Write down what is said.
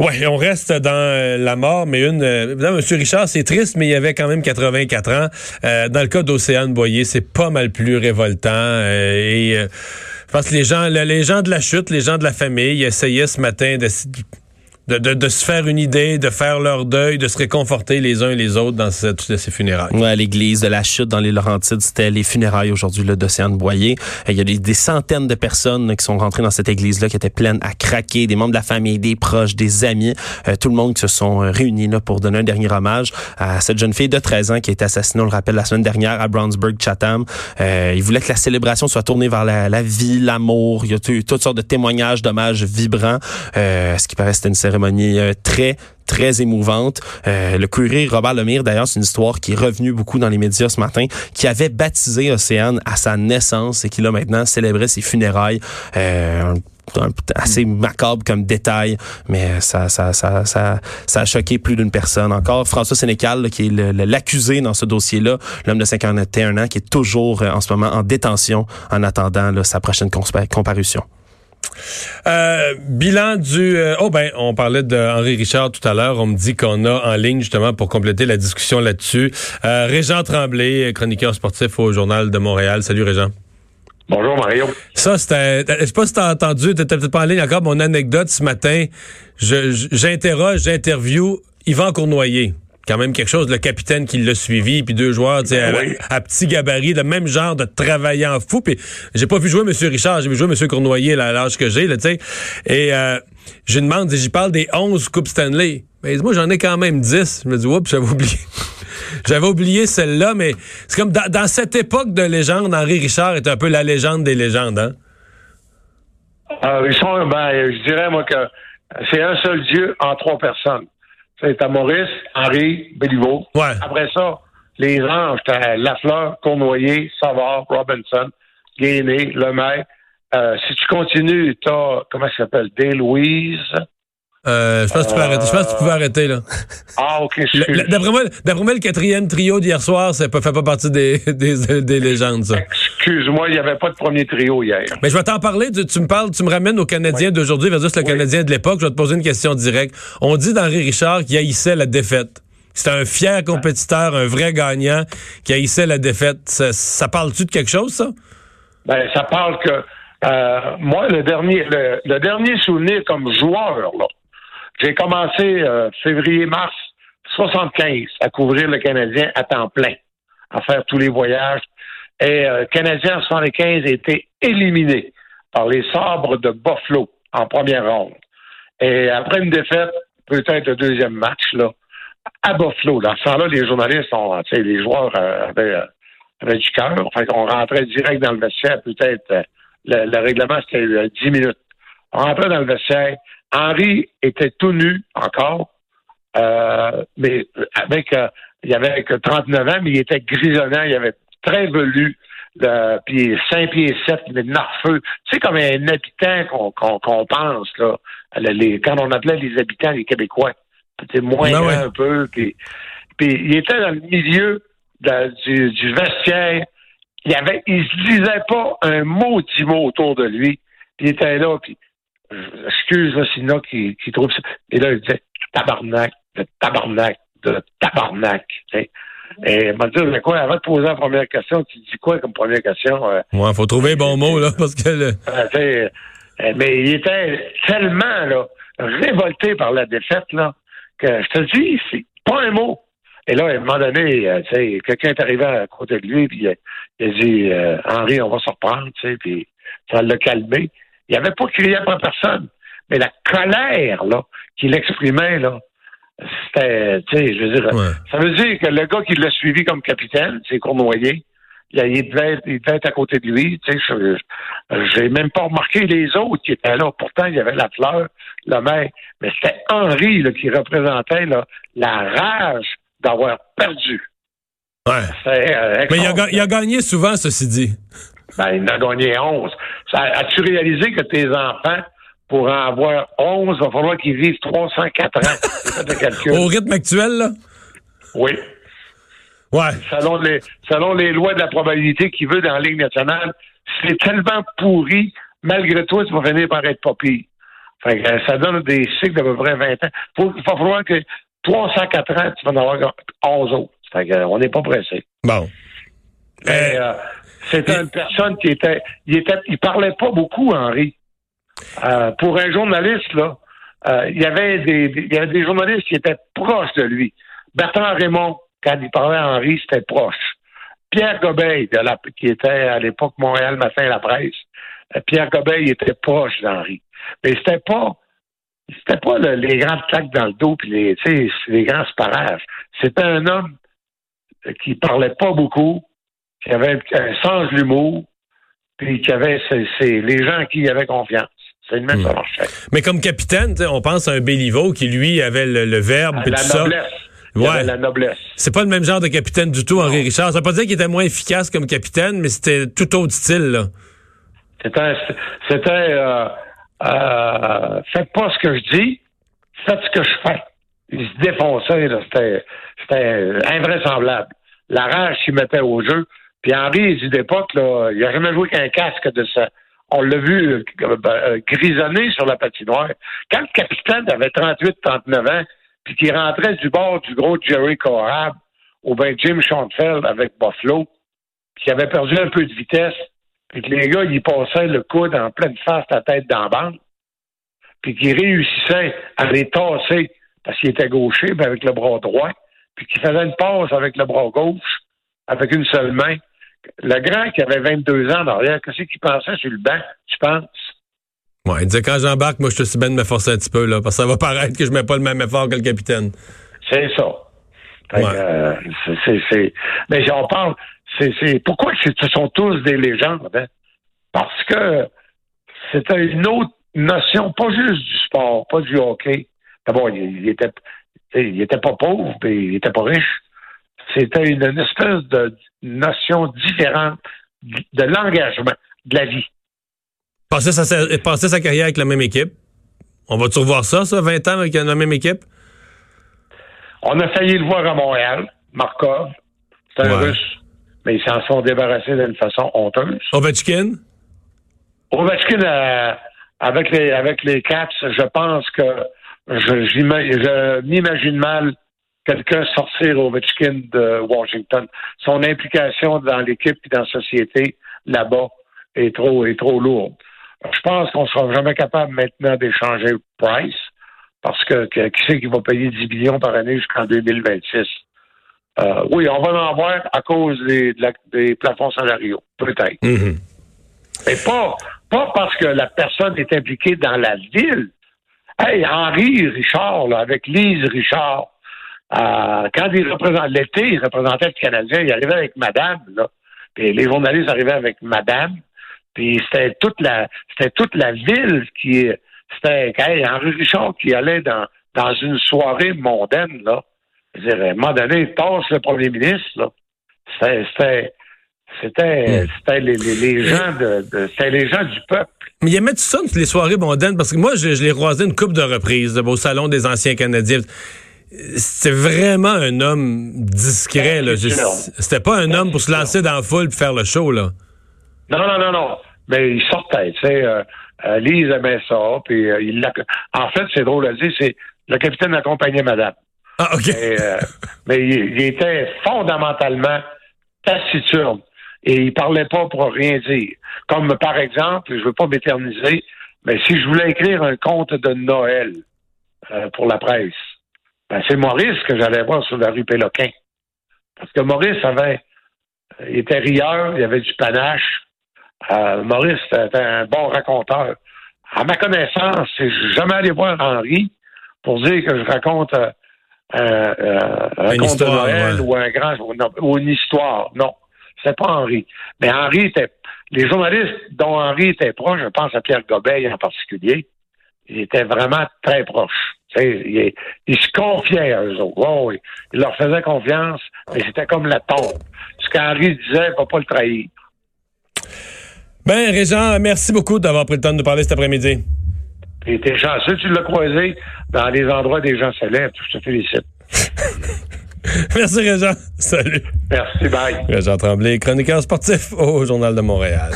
Oui, on reste dans euh, la mort, mais une. Euh, M. Richard, c'est triste, mais il y avait quand même 84 ans. Euh, dans le cas d'Océane Boyer, c'est pas mal plus révoltant. et je pense que les gens, les gens de la chute, les gens de la famille, essayaient ce matin de de, de, de, se faire une idée, de faire leur deuil, de se réconforter les uns et les autres dans cette, ces funérailles. Ouais, l'église de la chute dans les Laurentides, c'était les funérailles aujourd'hui d'Océane Boyer. Il y a des, des, centaines de personnes qui sont rentrées dans cette église-là, qui étaient pleines à craquer, des membres de la famille, des proches, des amis, euh, tout le monde qui se sont euh, réunis là, pour donner un dernier hommage à cette jeune fille de 13 ans qui a été assassinée, on le rappelle, la semaine dernière à Brownsburg, Chatham. Euh, il voulait que la célébration soit tournée vers la, la vie, l'amour. Il y a toutes sortes de témoignages, d'hommages vibrants. Euh, ce qui paraît c'était une cérémonie euh, très très émouvante. Euh, le curé Robert Lemire, d'ailleurs, c'est une histoire qui est revenue beaucoup dans les médias ce matin, qui avait baptisé Océane à sa naissance et qui là maintenant célébrait ses funérailles. Euh, assez macabre comme détail, mais ça, ça, ça, ça, ça a choqué plus d'une personne. Encore François Sénécal, qui est l'accusé dans ce dossier-là, l'homme de 51 ans, qui est toujours en ce moment en détention en attendant sa prochaine comparution. Euh, bilan du... Euh, oh ben, on parlait d'Henri Richard tout à l'heure. On me dit qu'on a en ligne justement pour compléter la discussion là-dessus. Euh, Régent Tremblay, chroniqueur sportif au Journal de Montréal. Salut Régent. Bonjour Mario. Ça, c'était... Je sais pas si t'as entendu, t'étais peut-être pas en ligne encore, mon anecdote ce matin. J'interroge, j'interview Yvan Cournoyer quand même quelque chose, le capitaine qui l'a suivi, puis deux joueurs ben à, petit gabarit, le même genre de travaillant fou. Puis j'ai pas vu jouer M. Richard, j'ai vu jouer M. Cournoyer à l'âge que j'ai, tu sais. Et euh, je demande, j'y parle des 11 Coupes Stanley. Mais moi, j'en ai quand même 10. Je me dis, oups, j'avais oublié. j'avais oublié celle-là, mais c'est comme dans, cette époque de légende, Henri Richard est un peu la légende des légendes, hein? Euh, Richard, ben, je dirais, moi, que c'est un seul Dieu en trois personnes. C'était Maurice, Henri, Béliveau. Après ça, les anges, t'as Lafleur, Cournoyer, Savard, Robinson, Gainé, Lemay. Euh, si tu continues, t'as, comment ça s'appelle, Day-Louise. Euh, je pense que tu peux arrêter. Je pense que tu pouvais arrêter, là. Ah, OK. D'après moi, moi, le quatrième trio d'hier soir, ça ne fait pas partie des, des, des légendes, ça. Excuse-moi, il n'y avait pas de premier trio hier. Mais je vais t'en parler. Tu, me parles, tu me ramènes au Canadien d'aujourd'hui versus le Canadien de l'époque. Je vais te poser une question directe. On dit d'Henri Richard qu'il haïssait la défaite. C'était un fier compétiteur, un vrai gagnant qui haïssait la défaite. Ça, parle-tu de quelque chose, ça? Ben, ça parle que euh, moi, le dernier, le dernier souvenir comme joueur, là, j'ai commencé euh, février-mars 75 à couvrir le Canadien à temps plein, à faire tous les voyages. Et euh, le Canadien en 75 a été éliminé par les sabres de Buffalo en première ronde. Et après une défaite, peut-être le deuxième match, là, à Buffalo, dans ce temps-là, les journalistes, ont, les joueurs euh, avaient, avaient, du cœur. Fait qu'on rentrait direct dans le vestiaire, peut-être, le, le, règlement, c'était 10 minutes. On rentrait dans le vestiaire, Henri était tout nu encore, euh, mais avec euh, il avait que 39 ans, mais il était grisonnant, il avait très velu, euh, puis 5 pieds 7, il était narfeux. C'est comme un habitant qu'on pense, là, les, quand on appelait les habitants les Québécois. C'était moins ben un peu, puis, il était dans le milieu du, du vestiaire. Il avait, il se disait pas un mot du mot autour de lui. Puis il était là, puis excuse, là, Sina qui, qui trouve ça. Et là, il disait tabarnak, de tabarnak, de tabarnak. Et il m'a dit, quoi, avant de poser la première question, tu dis quoi comme première question? Euh, ouais, faut trouver un bon mot, là, parce que. Euh, mais il était tellement, là, révolté par la défaite, là, que je te dis, c'est pas un mot. Et là, à un moment donné, euh, tu sais, quelqu'un est arrivé à côté de lui, puis il a dit, Henri, on va se reprendre, tu sais, puis ça l'a calmé. Il n'avait pas crié après personne. Mais la colère là, qu'il exprimait, là, c'était, tu sais, je veux dire, ça veut dire que le gars qui l'a suivi comme capitaine, c'est Cournoyer, il, devait être, il devait être à côté de lui. Tu sais, j'ai même pas remarqué les autres qui étaient là. Pourtant, il y avait la fleur, le maire. Mais c'était Henri là, qui représentait là, la rage d'avoir perdu. Ouais. Euh, mais il a, il a, gagné souvent, ceci dit. Ben, il en a gagné 11. As-tu réalisé que tes enfants, pour en avoir 11, il va falloir qu'ils vivent 304 ans? Au rythme actuel, là? Oui. Ouais. Selon les, selon les lois de la probabilité qu'il veut dans la Ligue nationale, c'est tellement pourri, malgré toi, tu vas finir par être pas pire. Fait que, euh, ça donne des cycles d'à peu près 20 ans. Faut, il va falloir que 304 ans, tu vas en avoir 11 autres. Fait que, euh, on n'est pas pressé. Bon. Mais euh, c'était une personne qui était il était il parlait pas beaucoup, Henri. Euh, pour un journaliste, là, euh, il y avait des, des- il y avait des journalistes qui étaient proches de lui. Bertrand Raymond, quand il parlait à Henri, c'était proche. Pierre Gobeil, de la, qui était à l'époque Montréal Matin La Presse, euh, Pierre Gobeil était proche d'Henri. Mais c'était pas c'était pas le- les grandes claques dans le dos puis les, tu sais, les grands sparages. C'était un homme qui parlait pas beaucoup, qui avait un, sens de l'humour, puis qui avait c'est, les gens qui y avaient confiance. C'est le même Hmm. ça marchait. Mais comme capitaine, on pense à un Béliveau qui, lui, avait le, le verbe et La tout ça. Ouais. la noblesse. C'est pas le même genre de capitaine du tout, Henri Richard. Ça veut pas dire qu'il était moins efficace comme capitaine, mais c'était tout autre style, là. C'était, c'était euh, euh, faites pas ce que je dis, faites ce que je fais. Il se défonçait, là, c'était, c'était invraisemblable. La rage qu'il mettait au jeu. Puis Henri, il d'époque, là, il a jamais joué qu'un casque de ça. On l'a vu euh, euh, grisonner sur la patinoire. Quand le capitaine avait 38-39 ans, puis qu'il rentrait du bord du gros Jerry Corab, ou bien Jim Schoenfeld avec Buffalo, puis qu'il avait perdu un peu de vitesse, puis que les gars, ils passaient le coude en pleine face, la tête dans puis qu'ils réussissaient à les tasser parce qu'il était gaucher, ben avec le bras droit, puis qu'il faisait une passe avec le bras gauche, avec une seule main. Le grand qui avait 22 ans derrière, qu'est-ce qu'il pensait sur le banc, tu penses? Ouais, il disait quand j'embarque, moi, je suis aussi bien de me forcer un petit peu, là, parce que ça va paraître que je mets pas le même effort que le capitaine. C'est ça. Ouais. euh, c'est- Mais on parle, c'est, pourquoi ce sont tous des légendes? hein? Parce que c'était une autre notion, pas juste du sport, pas du hockey. D'abord, il, il était, il était pas pauvre, mais il était pas riche. C'était une, une espèce de notion différente de l'engagement, de la vie. Passer sa, passer sa carrière avec la même équipe. On va-tu revoir ça, ça, 20 ans avec la même équipe? On a failli le voir à Montréal, Markov, c'est un Ouais. russe, mais ils s'en sont débarrassés d'une façon honteuse. Ovechkin? Ovechkin, euh, avec les avec les Caps, je pense que je, je m'imagine mal quelqu'un sortir Ovechkin de Washington. Son implication dans l'équipe et dans la société là-bas est trop est trop lourde. Je pense qu'on sera jamais capable maintenant d'échanger Price parce que, que- qui c'est qui va payer 10 millions par année jusqu'en 2026? Euh, oui, on va en avoir à cause des, des plafonds salariaux, peut-être. Mhm. Mais pas, pas parce que la personne est impliquée dans la ville. Hey, Henri Richard, là, avec Lise Richard, euh, quand il représentait l'été, il représentait le Canadien, il arrivait avec Madame, là. Puis les journalistes arrivaient avec Madame. Puis c'était toute la c'était toute la ville qui c'était hey, Henri Richard qui allait dans, dans une soirée mondaine, là. Je à un moment donné, il tasse le premier ministre, là. C'était c'était c'était c'était les, les, les gens de, de- c'était les gens du peuple. Mais il aimait tout ça, les soirées mondaines, parce que moi, je, je l'ai croisé une couple de reprises au Salon des Anciens Canadiens. C'était vraiment un homme discret. là. C'est. C'était pas un homme pour se lancer dans la foule et faire le show. là. Non, non, non, non. Mais il sortait, tu sais. Euh, euh, Lise aimait ça, puis euh, il. En fait, c'est drôle à dire, c'est le capitaine accompagnait madame. Ah, OK. Et, euh, mais il, il était fondamentalement taciturne. Et il parlait pas pour rien dire. Comme par exemple, je veux pas m'éterniser, mais si je voulais écrire un conte de Noël euh, pour la presse, ben c'est Maurice que j'allais voir sur la rue Péloquin. Parce que Maurice avait, il était rieur, il avait du panache. Euh, Maurice était un bon raconteur. À ma connaissance, je suis jamais allé voir Henri pour dire que je raconte euh, euh, un Une conte histoire, de Noël ouais. ou un grand ou une histoire. Non, c'est pas Henri. Mais Henri était les journalistes dont Henri était proche, je pense à Pierre Gobeil en particulier, il était vraiment très proche. Tu sais, Il, il se confiait à eux autres. Ouais, oui. Il leur faisait confiance, mais c'était comme la tombe. Ce qu'Henri disait, il va pas le trahir. Ben, Régent, merci beaucoup d'avoir pris le temps de nous parler cet après-midi. Il était chanceux, tu l'as croisé dans les endroits des gens célèbres. Je te félicite. Merci, Régent. Salut. Merci, bye. Régent Tremblay, chroniqueur sportif au Journal de Montréal.